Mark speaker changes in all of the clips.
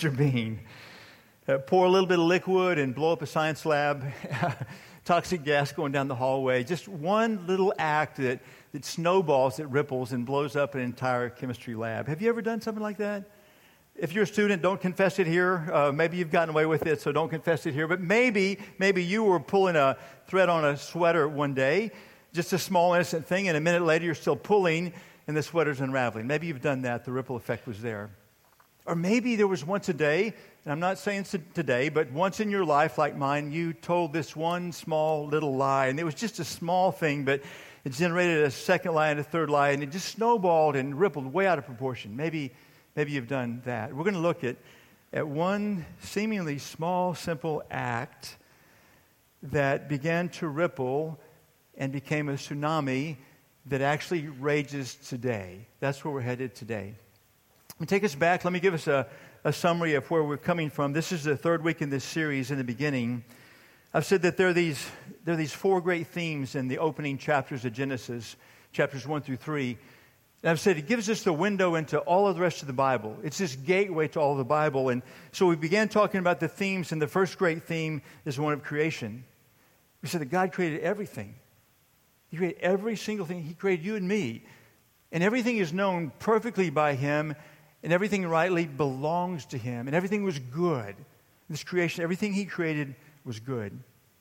Speaker 1: Mr. Bean. Uh, pour a little bit of liquid and blow up a science lab, toxic gas going down the hallway. Just one little act that, that snowballs, that ripples, and blows up an entire chemistry lab. Have you ever done something like that? If you're a student, don't confess it here. Uh, maybe you've gotten away with it, so don't confess it here. But maybe, maybe you were pulling a thread on a sweater one day, just a small innocent thing, and a minute later you're still pulling, and the sweater's unraveling. Maybe you've done that. The ripple effect was there. Or maybe there was once a day, and I'm not saying today, but once in your life, like mine, you told this one small little lie, and it was just a small thing, but it generated a second lie and a third lie, and it just snowballed and rippled way out of proportion. Maybe, maybe you've done that. We're going to look at, at one seemingly small, simple act that began to ripple and became a tsunami that actually rages today. That's where we're headed today. Take us back. Let me give us a, a summary of where we're coming from. This is the third week in this series in the beginning. I've said that there are these, there are these four great themes in the opening chapters of Genesis, chapters 1 through 3. And I've said it gives us the window into all of the rest of the Bible. It's this gateway to all the Bible. And so we began talking about the themes, and the first great theme is one of creation. We said that God created everything. He created every single thing. He created you and me. And everything is known perfectly by Him and everything rightly belongs to him, and everything was good. This creation, everything he created was good.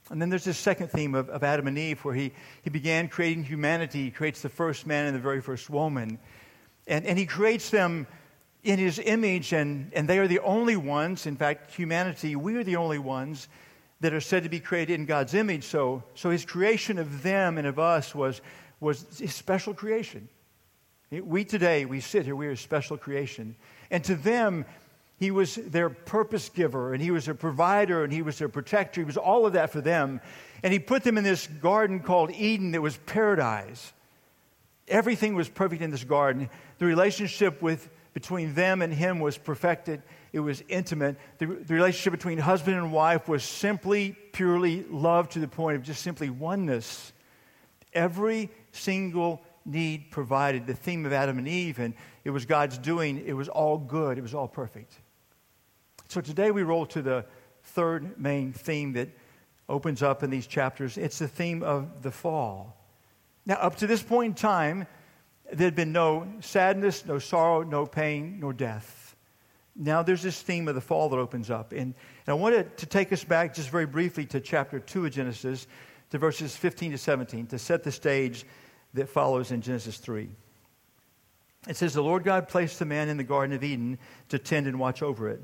Speaker 1: And then there's this second theme of, of Adam and Eve where he, he began creating humanity. He creates the first man and the very first woman. And, and he creates them in his image, and, and they are the only ones, in fact, humanity, we are the only ones that are said to be created in God's image. So, so his creation of them and of us was, was his special creation. We today, we sit here, we are a special creation. And to them, he was their purpose giver, and he was their provider, and he was their protector. He was all of that for them. And he put them in this garden called Eden that was paradise. Everything was perfect in this garden. The relationship with, between them and him was perfected, it was intimate. The, the relationship between husband and wife was simply, purely love to the point of just simply oneness. Every single need provided, the theme of Adam and Eve, and it was God's doing. It was all good, it was all perfect. So today we roll to the third main theme that opens up in these chapters. It's the theme of the fall. Now, up to this point in time, there had been no sadness, no sorrow, no pain, nor death. Now there's this theme of the fall that opens up. And, and I wanted to take us back just very briefly to chapter 2 of Genesis, to verses 15 to 17, to set the stage that follows in Genesis 3. It says, The Lord God placed the man in the Garden of Eden to tend and watch over it.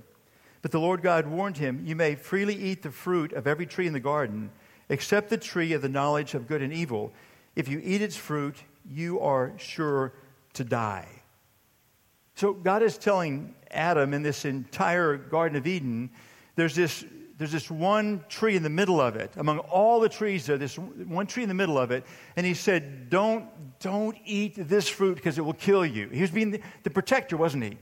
Speaker 1: But the Lord God warned him, You may freely eat the fruit of every tree in the garden, except the tree of the knowledge of good and evil. If you eat its fruit, you are sure to die. So God is telling Adam in this entire Garden of Eden, there's this there's this one tree in the middle of it. Among all the trees there, this one tree in the middle of it. And he said, Don't, don't eat this fruit because it will kill you. He was being the, the protector, wasn't he?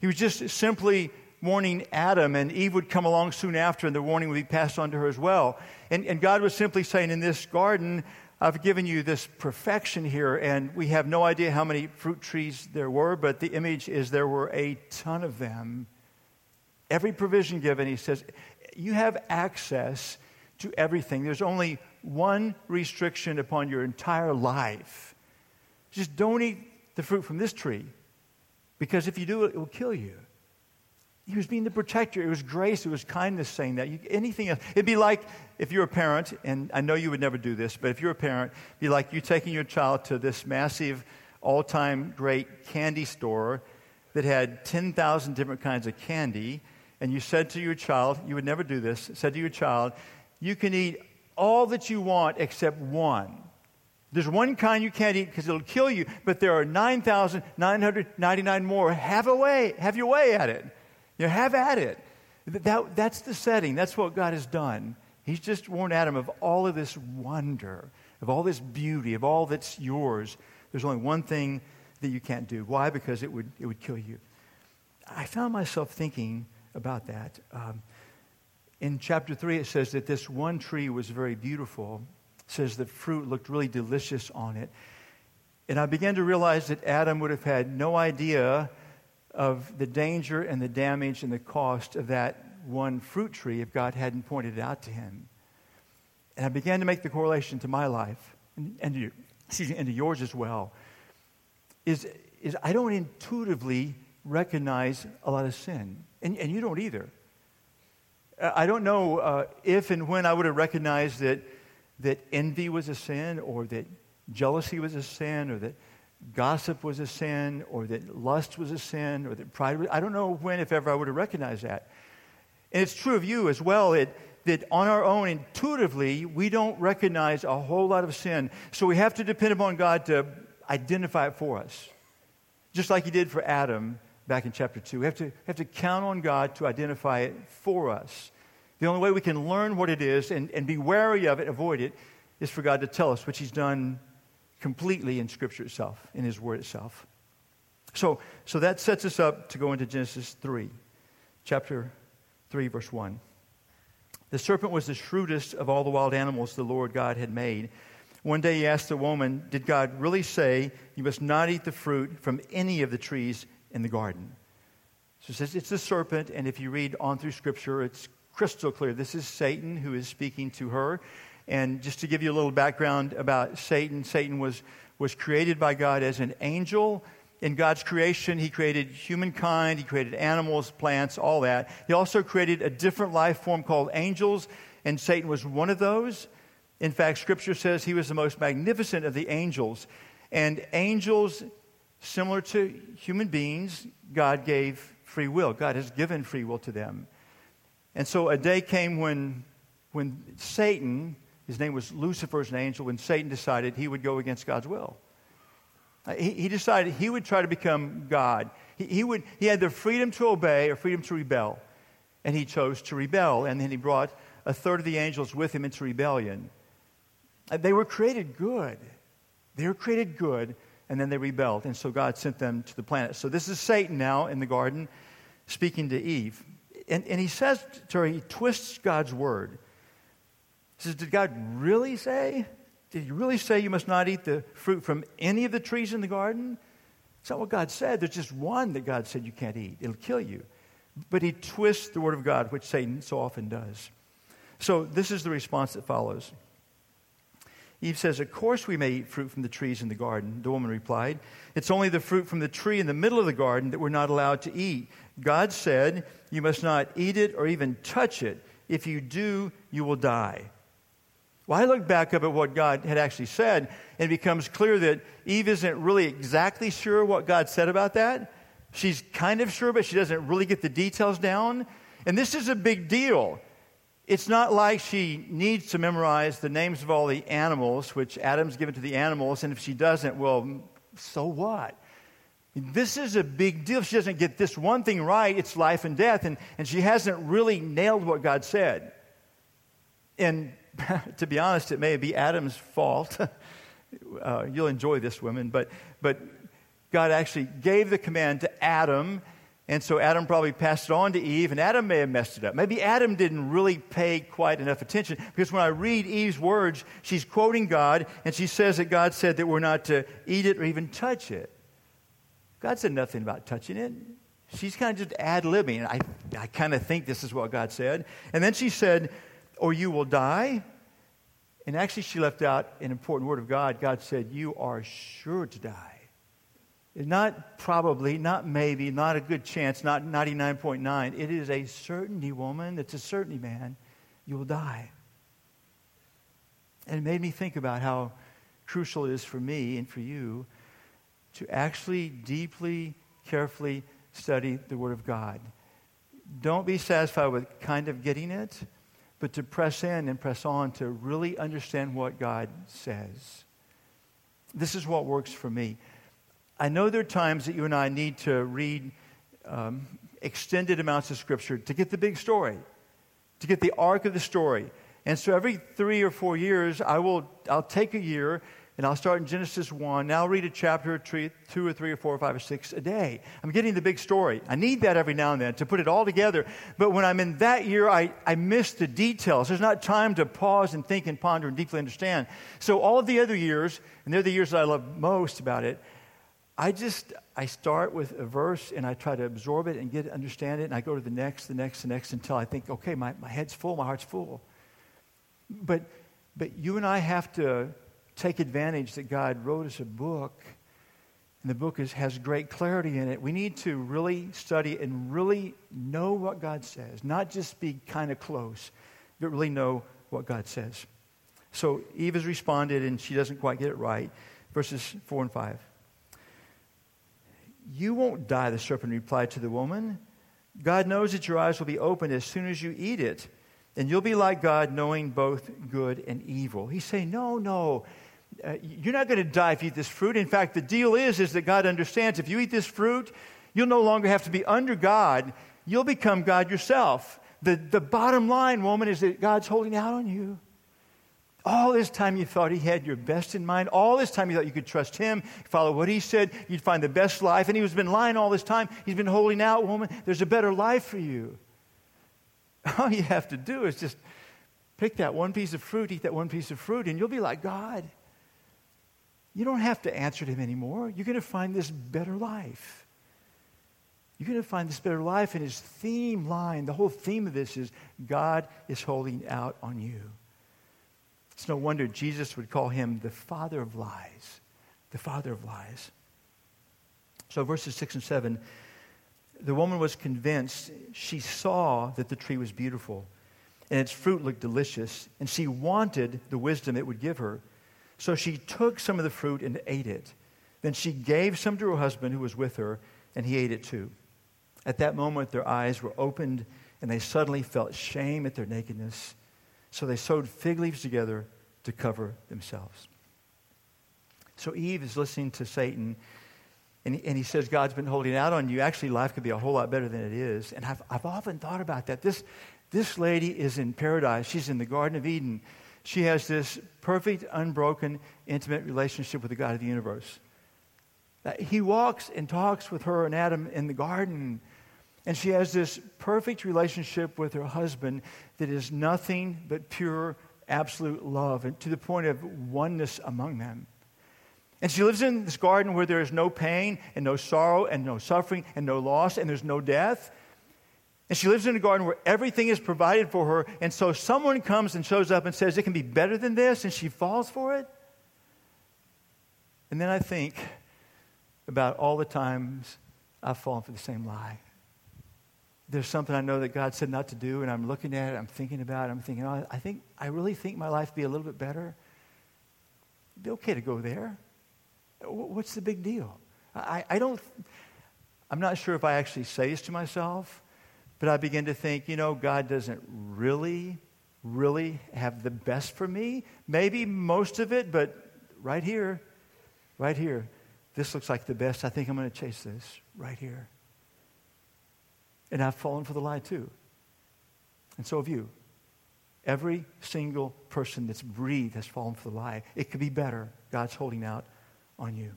Speaker 1: He was just simply warning Adam, and Eve would come along soon after, and the warning would be passed on to her as well. And, and God was simply saying, In this garden, I've given you this perfection here, and we have no idea how many fruit trees there were, but the image is there were a ton of them. Every provision given, he says, you have access to everything. There's only one restriction upon your entire life. Just don't eat the fruit from this tree because if you do, it will kill you. He was being the protector. It was grace. It was kindness saying that. You, anything else. It'd be like if you're a parent, and I know you would never do this, but if you're a parent, it'd be like you taking your child to this massive, all time great candy store that had 10,000 different kinds of candy and you said to your child, you would never do this, said to your child, you can eat all that you want except one. There's one kind you can't eat because it'll kill you, but there are 9,999 more. Have a way, have your way at it. You know, have at it. That, that's the setting. That's what God has done. He's just warned Adam of all of this wonder, of all this beauty, of all that's yours. There's only one thing that you can't do. Why? Because it would, it would kill you. I found myself thinking, about that. Um, in chapter 3, it says that this one tree was very beautiful. It says the fruit looked really delicious on it. And I began to realize that Adam would have had no idea of the danger and the damage and the cost of that one fruit tree if God hadn't pointed it out to him. And I began to make the correlation to my life and, and, to, excuse me, and to yours as well. Is, is I don't intuitively recognize a lot of sin, and, and you don't either. I don't know uh, if and when I would have recognized that, that envy was a sin, or that jealousy was a sin, or that gossip was a sin, or that lust was a sin, or that pride was. I don't know when, if ever, I would have recognized that. And it's true of you as well that, that on our own, intuitively, we don't recognize a whole lot of sin. So we have to depend upon God to identify it for us. Just like He did for Adam back in chapter 2. We have to, have to count on God to identify it for us. The only way we can learn what it is and, and be wary of it, avoid it, is for God to tell us, which He's done completely in Scripture itself, in His Word itself. So, so that sets us up to go into Genesis 3, chapter 3, verse 1. The serpent was the shrewdest of all the wild animals the Lord God had made. One day he asked the woman, Did God really say you must not eat the fruit from any of the trees in the garden? So it says it's the serpent, and if you read on through Scripture, it's crystal clear. This is Satan who is speaking to her. And just to give you a little background about Satan, Satan was, was created by God as an angel. In God's creation, He created humankind, He created animals, plants, all that. He also created a different life form called angels, and Satan was one of those. In fact, Scripture says he was the most magnificent of the angels. And angels, similar to human beings, God gave free will. God has given free will to them. And so a day came when, when Satan, his name was Lucifer an angel, when Satan decided he would go against God's will. Uh, he, he decided he would try to become God. He, he, would, he had the freedom to obey or freedom to rebel. And he chose to rebel. And then he brought a third of the angels with him into rebellion. Uh, they were created good. They were created good, and then they rebelled. And so God sent them to the planet. So this is Satan now in the garden speaking to Eve. And, and he says to her, he twists God's word. He says, Did God really say? Did he really say you must not eat the fruit from any of the trees in the garden? It's not what God said. There's just one that God said you can't eat, it'll kill you. But he twists the word of God, which Satan so often does. So this is the response that follows. Eve says, Of course we may eat fruit from the trees in the garden. The woman replied, It's only the fruit from the tree in the middle of the garden that we're not allowed to eat. God said, You must not eat it or even touch it. If you do, you will die. Well, I look back up at what God had actually said, and it becomes clear that Eve isn't really exactly sure what God said about that. She's kind of sure, but she doesn't really get the details down. And this is a big deal. It's not like she needs to memorize the names of all the animals, which Adam's given to the animals, and if she doesn't, well, so what? This is a big deal. If She doesn't get this one thing right, it's life and death, and, and she hasn't really nailed what God said. And to be honest, it may be Adam's fault. uh, you'll enjoy this, women, but, but God actually gave the command to Adam, and so Adam probably passed it on to Eve, and Adam may have messed it up. Maybe Adam didn't really pay quite enough attention, because when I read Eve's words, she's quoting God, and she says that God said that we're not to eat it or even touch it. God said nothing about touching it. She's kind of just ad libbing. I, I kind of think this is what God said. And then she said, or you will die. And actually, she left out an important word of God. God said, You are sure to die. Not probably, not maybe, not a good chance, not 99.9. It is a certainty, woman. It's a certainty, man. You will die. And it made me think about how crucial it is for me and for you to actually deeply, carefully study the Word of God. Don't be satisfied with kind of getting it but to press in and press on to really understand what God says. This is what works for me. I know there are times that you and I need to read um, extended amounts of Scripture to get the big story, to get the arc of the story. And so every three or four years, I will, I'll take a year and I'll start in Genesis 1. Now I'll read a chapter, or two or three or four or five or six a day. I'm getting the big story. I need that every now and then to put it all together. But when I'm in that year, I, I miss the details. There's not time to pause and think and ponder and deeply understand. So all of the other years, and they're the years that I love most about it, I just, I start with a verse and I try to absorb it and get understand it, and I go to the next, the next, the next until I think, okay, my, my head's full, my heart's full. But, but you and I have to take advantage that God wrote us a book, and the book is, has great clarity in it. We need to really study and really know what God says, not just be kind of close, but really know what God says. So Eve has responded, and she doesn't quite get it right. Verses 4 and 5. You won't die, the serpent replied to the woman. God knows that your eyes will be opened as soon as you eat it, and you'll be like God, knowing both good and evil. He's saying, No, no. Uh, you're not going to die if you eat this fruit. In fact, the deal is, is that God understands if you eat this fruit, you'll no longer have to be under God. You'll become God yourself. The, the bottom line, woman, is that God's holding out on you. All this time you thought he had your best in mind. All this time you thought you could trust him, follow what he said, you'd find the best life. And he has been lying all this time. He's been holding out, woman. There's a better life for you. All you have to do is just pick that one piece of fruit, eat that one piece of fruit, and you'll be like God. You don't have to answer to him anymore. You're going to find this better life. You're going to find this better life. And his theme line, the whole theme of this is God is holding out on you. It's no wonder Jesus would call him the father of lies. The father of lies. So, verses 6 and 7 the woman was convinced. She saw that the tree was beautiful and its fruit looked delicious, and she wanted the wisdom it would give her. So she took some of the fruit and ate it. Then she gave some to her husband who was with her, and he ate it too. At that moment, their eyes were opened, and they suddenly felt shame at their nakedness. So they sewed fig leaves together to cover themselves. So Eve is listening to Satan, and he, and he says, God's been holding out on you. Actually, life could be a whole lot better than it is. And I've, I've often thought about that. This, this lady is in paradise, she's in the Garden of Eden. She has this perfect, unbroken, intimate relationship with the God of the universe. He walks and talks with her and Adam in the garden. And she has this perfect relationship with her husband that is nothing but pure, absolute love, and to the point of oneness among them. And she lives in this garden where there is no pain and no sorrow and no suffering and no loss and there's no death. And she lives in a garden where everything is provided for her. And so someone comes and shows up and says, It can be better than this, and she falls for it. And then I think about all the times I've fallen for the same lie there's something I know that God said not to do, and I'm looking at it, I'm thinking about it, I'm thinking, oh, I think, I really think my life would be a little bit better. It'd be okay to go there. What's the big deal? I, I don't, I'm not sure if I actually say this to myself, but I begin to think, you know, God doesn't really, really have the best for me. Maybe most of it, but right here, right here, this looks like the best. I think I'm going to chase this right here. And I've fallen for the lie too. And so have you. Every single person that's breathed has fallen for the lie. It could be better. God's holding out on you.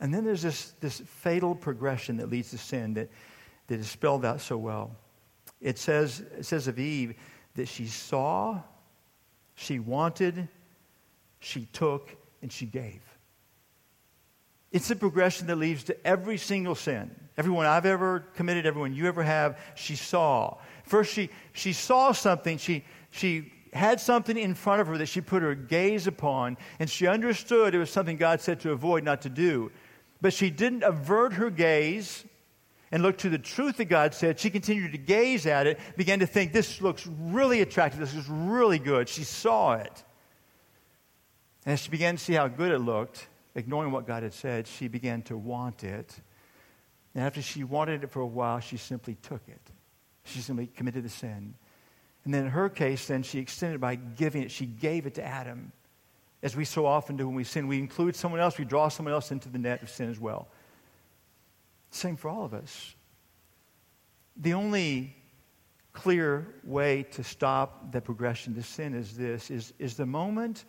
Speaker 1: And then there's this, this fatal progression that leads to sin that, that is spelled out so well. It says, it says of Eve that she saw, she wanted, she took, and she gave. It's a progression that leads to every single sin. Everyone I've ever committed, everyone you ever have, she saw. First, she, she saw something. She, she had something in front of her that she put her gaze upon, and she understood it was something God said to avoid, not to do. But she didn't avert her gaze and look to the truth that God said. She continued to gaze at it, began to think, this looks really attractive. This is really good. She saw it. And as she began to see how good it looked, ignoring what God had said, she began to want it. And after she wanted it for a while, she simply took it. She simply committed the sin. And then in her case, then she extended by giving it. She gave it to Adam. As we so often do when we sin, we include someone else, we draw someone else into the net of sin as well. Same for all of us. The only clear way to stop the progression to sin is this is, is the moment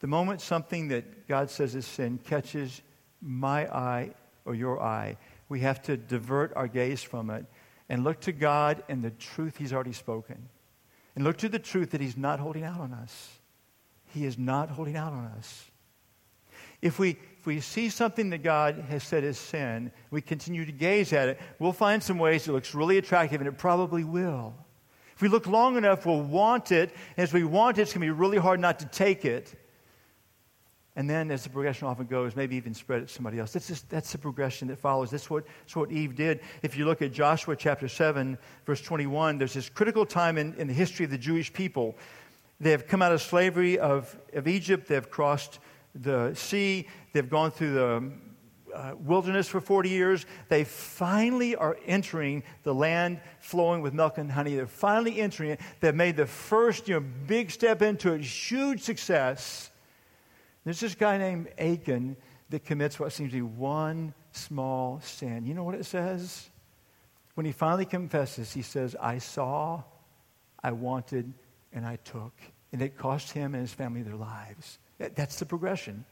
Speaker 1: the moment something that God says is sin catches my eye or your eye, we have to divert our gaze from it and look to God and the truth He's already spoken. And look to the truth that He's not holding out on us. He is not holding out on us. If we, if we see something that God has said is sin, we continue to gaze at it, we'll find some ways it looks really attractive, and it probably will. If we look long enough, we'll want it. And as we want it, it's going to be really hard not to take it. And then, as the progression often goes, maybe even spread it to somebody else. That's, just, that's the progression that follows. That's what, that's what Eve did. If you look at Joshua chapter 7, verse 21, there's this critical time in, in the history of the Jewish people. They have come out of slavery of, of Egypt, they've crossed the sea, they've gone through the uh, wilderness for 40 years. They finally are entering the land flowing with milk and honey. They're finally entering it. They've made the first you know, big step into it, huge success. There's this guy named Achan that commits what seems to be one small sin. You know what it says? When he finally confesses, he says, I saw, I wanted, and I took. And it cost him and his family their lives. That's the progression.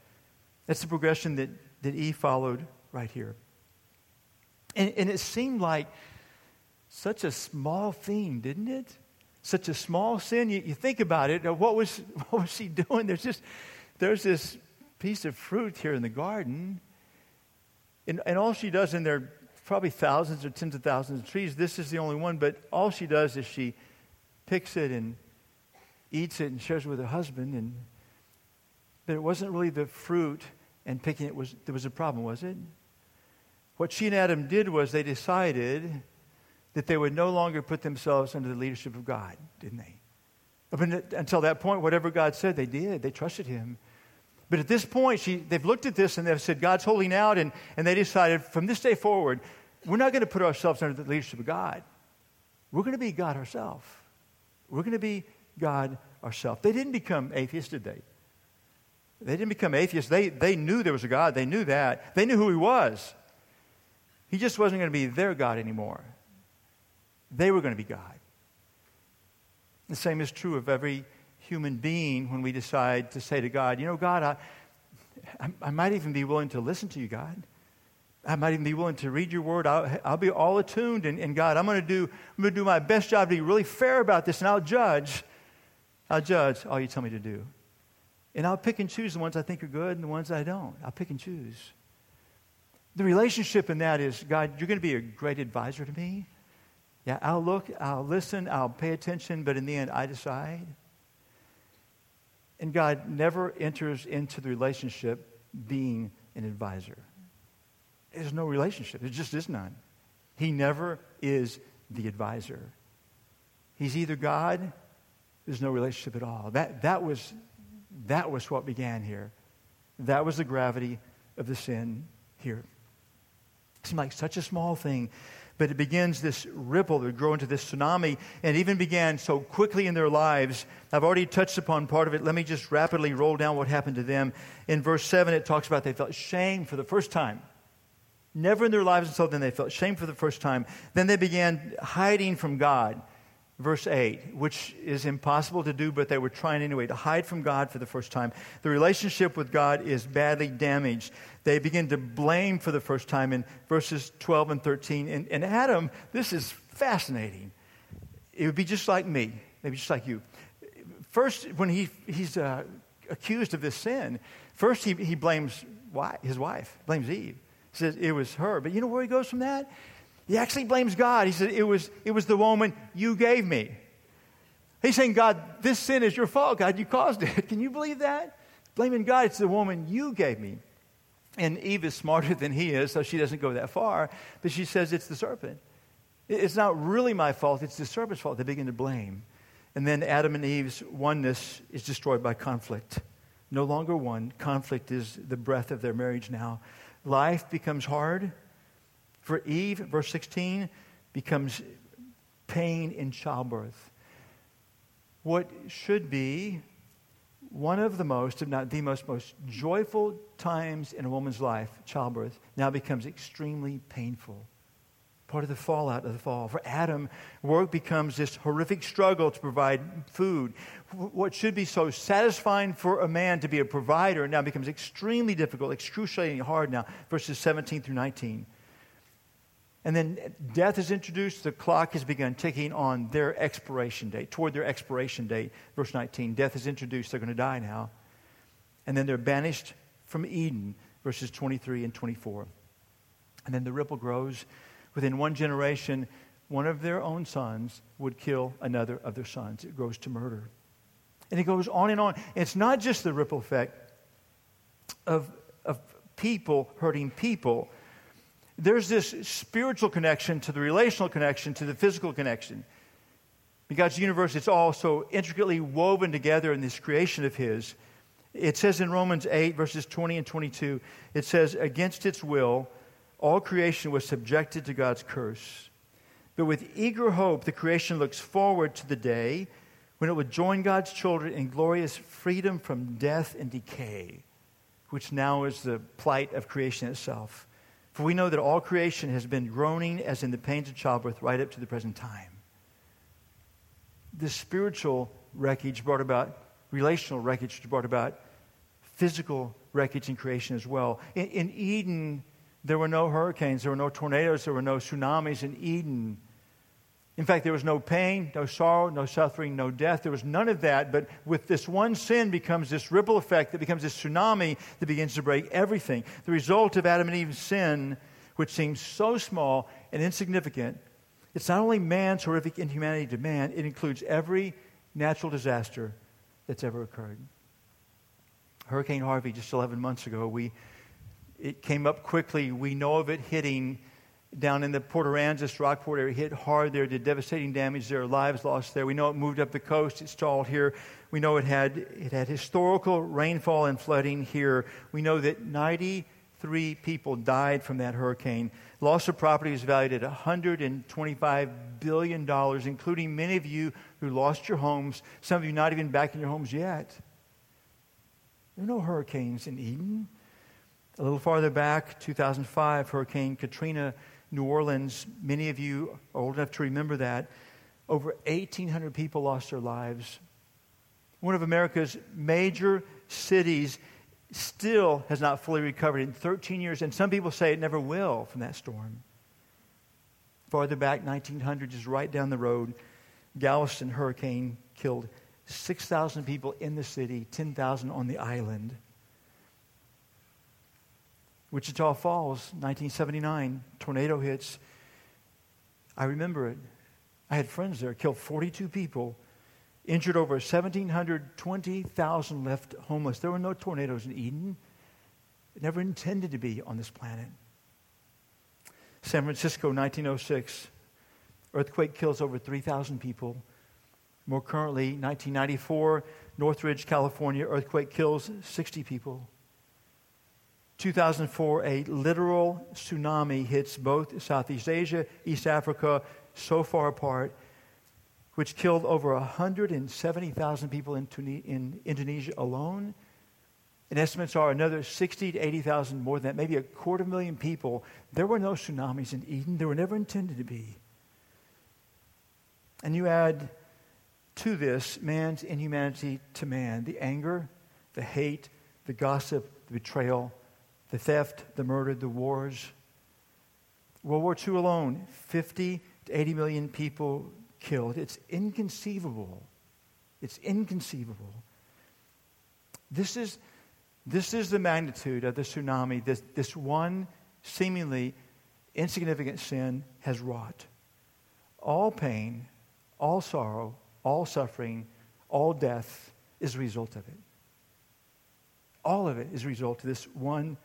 Speaker 1: That's the progression that, that Eve followed right here. And, and it seemed like such a small thing, didn't it? Such a small sin. You, you think about it. What was, what was she doing? There's just there's this piece of fruit here in the garden, and, and all she does, and there are probably thousands or tens of thousands of trees, this is the only one, but all she does is she picks it and eats it and shares it with her husband. And, but it wasn't really the fruit and picking it was there was a problem, was it? What she and Adam did was they decided that they would no longer put themselves under the leadership of God, didn't they? Up until that point, whatever God said, they did. They trusted Him. But at this point, she, they've looked at this and they've said, God's holding out, and, and they decided from this day forward, we're not going to put ourselves under the leadership of God. We're going to be God ourselves. We're going to be God ourselves. They didn't become atheists, did they? They didn't become atheists. They, they knew there was a God. They knew that. They knew who He was. He just wasn't going to be their God anymore. They were going to be God. The same is true of every human being when we decide to say to God, you know, God, I, I, I might even be willing to listen to you, God. I might even be willing to read your word. I'll, I'll be all attuned. And, and God, I'm going to do I'm going to do my best job to be really fair about this, and I'll judge. I'll judge all you tell me to do. And I'll pick and choose the ones I think are good and the ones I don't. I'll pick and choose. The relationship in that is, God, you're going to be a great advisor to me. Yeah, I'll look, I'll listen, I'll pay attention, but in the end, I decide. And God never enters into the relationship being an advisor. There's no relationship, there just is none. He never is the advisor. He's either God, there's no relationship at all. That, that, was, that was what began here. That was the gravity of the sin here. It seemed like such a small thing but it begins this ripple that grow into this tsunami and even began so quickly in their lives. I've already touched upon part of it. Let me just rapidly roll down what happened to them. In verse 7, it talks about they felt shame for the first time. Never in their lives until then they felt shame for the first time. Then they began hiding from God verse 8, which is impossible to do, but they were trying anyway to hide from God for the first time. The relationship with God is badly damaged. They begin to blame for the first time in verses 12 and 13. And, and Adam, this is fascinating. It would be just like me, maybe just like you. First, when he, he's uh, accused of this sin, first he, he blames his wife, blames Eve. He says it was her. But you know where he goes from that? He actually blames God. He said, It was, it was the woman you gave me. He's saying, God, this sin is your fault. God, you caused it. Can you believe that? Blaming God, it's the woman you gave me. And Eve is smarter than he is, so she doesn't go that far. But she says, It's the serpent. It's not really my fault, it's the serpent's fault. They begin to blame. And then Adam and Eve's oneness is destroyed by conflict. No longer one. Conflict is the breath of their marriage now. Life becomes hard. For Eve, verse 16, becomes pain in childbirth. What should be one of the most, if not the most, most joyful times in a woman's life, childbirth, now becomes extremely painful. Part of the fallout of the fall. For Adam, work becomes this horrific struggle to provide food. What should be so satisfying for a man to be a provider now becomes extremely difficult, excruciatingly hard now, verses 17 through 19. And then death is introduced. The clock has begun ticking on their expiration date, toward their expiration date. Verse 19 death is introduced. They're going to die now. And then they're banished from Eden, verses 23 and 24. And then the ripple grows. Within one generation, one of their own sons would kill another of their sons. It grows to murder. And it goes on and on. It's not just the ripple effect of, of people hurting people. There's this spiritual connection to the relational connection to the physical connection. In God's universe, it's all so intricately woven together in this creation of His. It says in Romans 8, verses 20 and 22, it says, Against its will, all creation was subjected to God's curse. But with eager hope, the creation looks forward to the day when it would join God's children in glorious freedom from death and decay, which now is the plight of creation itself. For we know that all creation has been groaning as in the pains of childbirth right up to the present time. The spiritual wreckage brought about, relational wreckage brought about physical wreckage in creation as well. In, in Eden, there were no hurricanes, there were no tornadoes, there were no tsunamis in Eden. In fact, there was no pain, no sorrow, no suffering, no death. There was none of that. But with this one sin becomes this ripple effect that becomes this tsunami that begins to break everything. The result of Adam and Eve's sin, which seems so small and insignificant, it's not only man's horrific inhumanity to man, it includes every natural disaster that's ever occurred. Hurricane Harvey, just 11 months ago, we it came up quickly. We know of it hitting down in the Port Aransas, Rockport area, hit hard there, did devastating damage there, lives lost there. We know it moved up the coast, it stalled here. We know it had, it had historical rainfall and flooding here. We know that 93 people died from that hurricane. Loss of property is valued at $125 billion, including many of you who lost your homes, some of you not even back in your homes yet. There are no hurricanes in Eden. A little farther back, 2005, Hurricane Katrina, New Orleans. Many of you are old enough to remember that. Over 1,800 people lost their lives. One of America's major cities still has not fully recovered in 13 years, and some people say it never will from that storm. Farther back, 1900, just right down the road, Galveston hurricane killed 6,000 people in the city, 10,000 on the island. Wichita Falls, 1979, tornado hits. I remember it. I had friends there, killed 42 people, injured over 1,700, 20,000 left homeless. There were no tornadoes in Eden. It never intended to be on this planet. San Francisco, 1906, earthquake kills over 3,000 people. More currently, 1994, Northridge, California, earthquake kills 60 people. 2004, a literal tsunami hits both Southeast Asia, East Africa, so far apart, which killed over 170,000 people in, in Indonesia alone. And estimates are another 60 to 80,000 more than that, maybe a quarter million people. There were no tsunamis in Eden. There were never intended to be. And you add to this man's inhumanity to man the anger, the hate, the gossip, the betrayal, the theft, the murder, the wars. World War II alone, 50 to 80 million people killed. It's inconceivable. It's inconceivable. This is, this is the magnitude of the tsunami this, this one seemingly insignificant sin has wrought. All pain, all sorrow, all suffering, all death is a result of it. All of it is a result of this one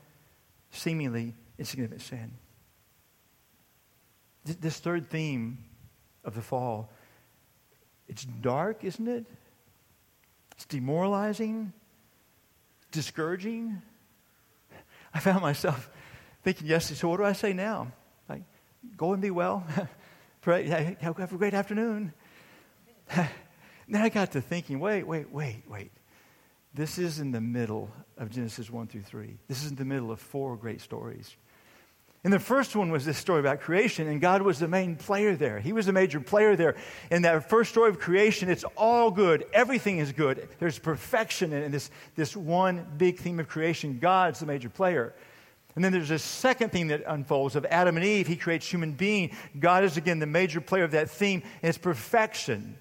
Speaker 1: seemingly insignificant sin. This third theme of the fall, it's dark, isn't it? It's demoralizing, discouraging. I found myself thinking yesterday, so what do I say now? Like, go and be well. Pray, have a great afternoon. then I got to thinking, wait, wait, wait, wait. This is in the middle of Genesis 1 through 3. This is in the middle of four great stories. And the first one was this story about creation, and God was the main player there. He was the major player there. In that first story of creation, it's all good. Everything is good. There's perfection in this, this one big theme of creation. God's the major player. And then there's a second theme that unfolds of Adam and Eve. He creates human being. God is again the major player of that theme, and it's perfection.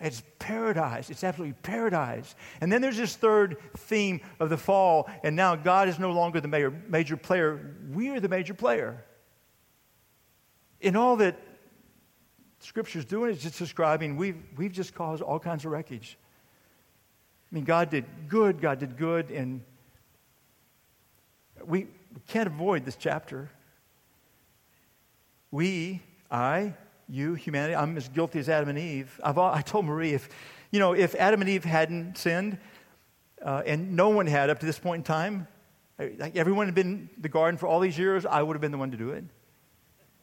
Speaker 1: It's paradise. It's absolutely paradise. And then there's this third theme of the fall, and now God is no longer the major, major player. We are the major player. In all that Scripture's doing is just describing we've, we've just caused all kinds of wreckage. I mean, God did good, God did good, and we can't avoid this chapter. We, I, you, humanity, I'm as guilty as Adam and Eve. I've, I told Marie, if, you know, if Adam and Eve hadn't sinned, uh, and no one had up to this point in time, like everyone had been in the garden for all these years, I would have been the one to do it.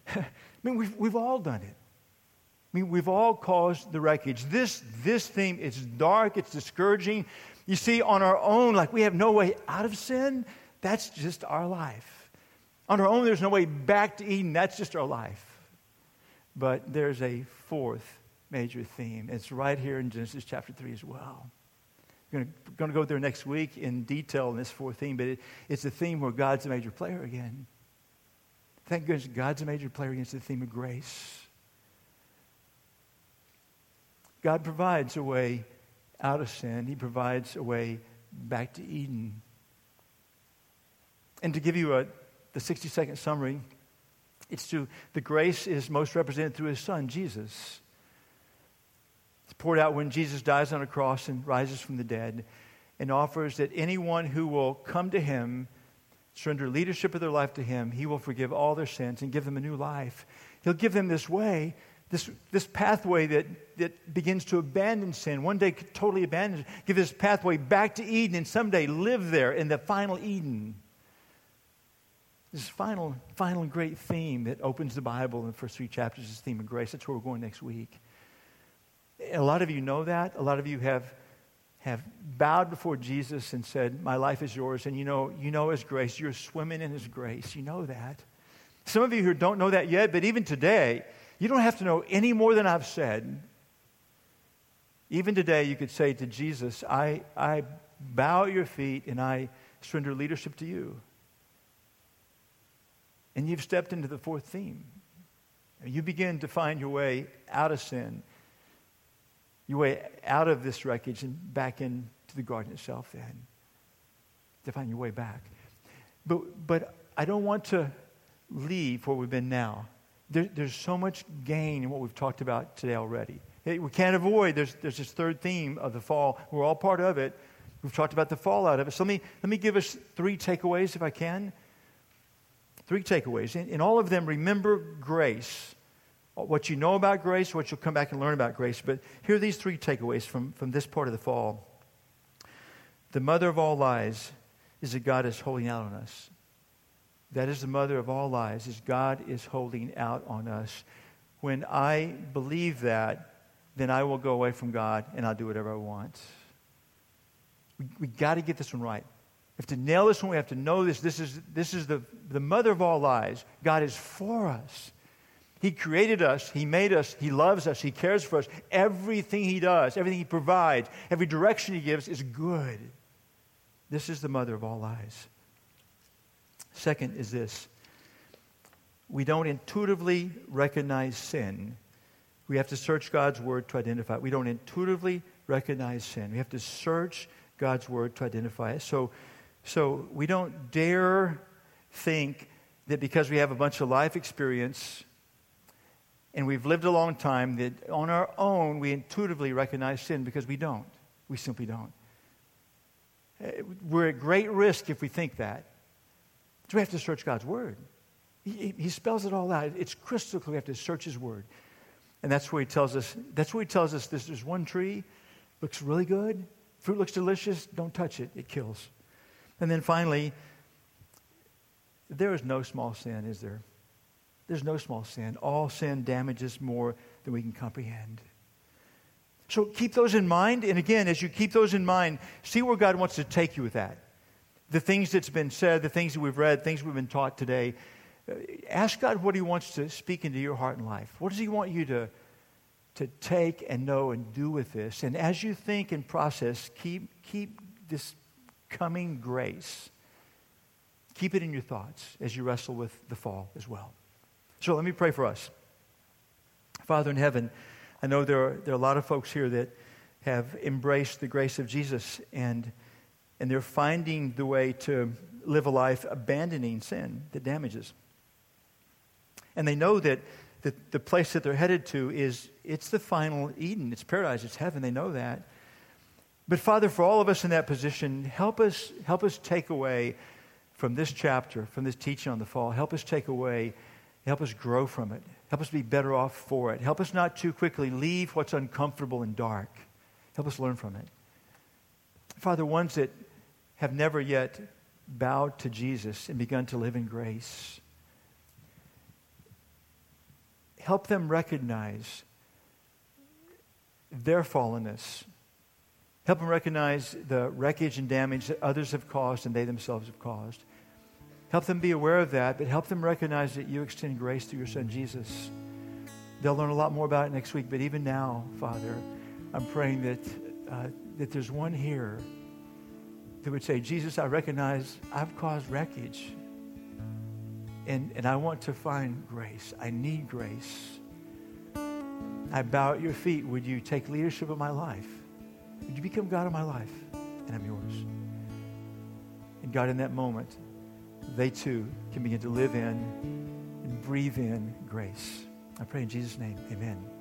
Speaker 1: I mean, we've, we've all done it. I mean, we've all caused the wreckage. This, this theme, it's dark, it's discouraging. You see, on our own, like we have no way out of sin, that's just our life. On our own, there's no way back to Eden, that's just our life. But there's a fourth major theme. It's right here in Genesis chapter 3 as well. We're going to go there next week in detail in this fourth theme, but it, it's a theme where God's a major player again. Thank goodness God's a major player against the theme of grace. God provides a way out of sin, He provides a way back to Eden. And to give you a, the 60 second summary, it's to, the grace is most represented through his son, Jesus. It's poured out when Jesus dies on a cross and rises from the dead and offers that anyone who will come to him, surrender leadership of their life to him, he will forgive all their sins and give them a new life. He'll give them this way, this, this pathway that, that begins to abandon sin, one day totally abandon give this pathway back to Eden and someday live there in the final Eden. This final, final great theme that opens the Bible in the first three chapters is the theme of grace. That's where we're going next week. A lot of you know that. A lot of you have, have bowed before Jesus and said, My life is yours. And you know, you know His grace. You're swimming in His grace. You know that. Some of you who don't know that yet, but even today, you don't have to know any more than I've said. Even today, you could say to Jesus, I, I bow at your feet and I surrender leadership to you. And you've stepped into the fourth theme. You begin to find your way out of sin, your way out of this wreckage and back into the garden itself, then. To find your way back. But, but I don't want to leave where we've been now. There, there's so much gain in what we've talked about today already. We can't avoid, there's, there's this third theme of the fall. We're all part of it. We've talked about the fallout of it. So let me, let me give us three takeaways, if I can. Three takeaways. In, in all of them, remember grace. Uh, what you know about grace, what you'll come back and learn about grace. But here are these three takeaways from, from this part of the fall. The mother of all lies is that God is holding out on us. That is the mother of all lies, is God is holding out on us. When I believe that, then I will go away from God and I'll do whatever I want. We, we got to get this one right. Have to nail this one. We have to know this. This is, this is the, the mother of all lies. God is for us. He created us. He made us. He loves us. He cares for us. Everything He does, everything He provides, every direction He gives is good. This is the mother of all lies. Second is this we don't intuitively recognize sin. We have to search God's word to identify it. We don't intuitively recognize sin. We have to search God's word to identify it. So, so we don't dare think that because we have a bunch of life experience and we've lived a long time, that on our own we intuitively recognize sin because we don't. We simply don't. We're at great risk if we think that. So we have to search God's Word. He, he spells it all out. It's crystal clear. We have to search His Word. And that's where He tells us, that's where He tells us this, there's one tree, looks really good. Fruit looks delicious. Don't touch it, it kills. And then finally, there is no small sin, is there? There's no small sin. All sin damages more than we can comprehend. So keep those in mind. And again, as you keep those in mind, see where God wants to take you with that. The things that's been said, the things that we've read, things we've been taught today. Uh, ask God what He wants to speak into your heart and life. What does He want you to, to take and know and do with this? And as you think and process, keep, keep this coming grace. Keep it in your thoughts as you wrestle with the fall as well. So let me pray for us. Father in heaven, I know there are, there are a lot of folks here that have embraced the grace of Jesus and, and they're finding the way to live a life abandoning sin that damages. And they know that, that the place that they're headed to is it's the final Eden, it's paradise, it's heaven. They know that. But Father, for all of us in that position, help us, help us take away from this chapter, from this teaching on the fall, help us take away, help us grow from it. Help us be better off for it. Help us not too quickly leave what's uncomfortable and dark. Help us learn from it. Father, ones that have never yet bowed to Jesus and begun to live in grace, help them recognize their fallenness. Help them recognize the wreckage and damage that others have caused and they themselves have caused. Help them be aware of that, but help them recognize that you extend grace through your son Jesus. They'll learn a lot more about it next week, but even now, Father, I'm praying that, uh, that there's one here that would say, Jesus, I recognize I've caused wreckage. And, and I want to find grace. I need grace. I bow at your feet. Would you take leadership of my life? Would you become God of my life? And I'm yours. And God, in that moment, they too can begin to live in and breathe in grace. I pray in Jesus' name, amen.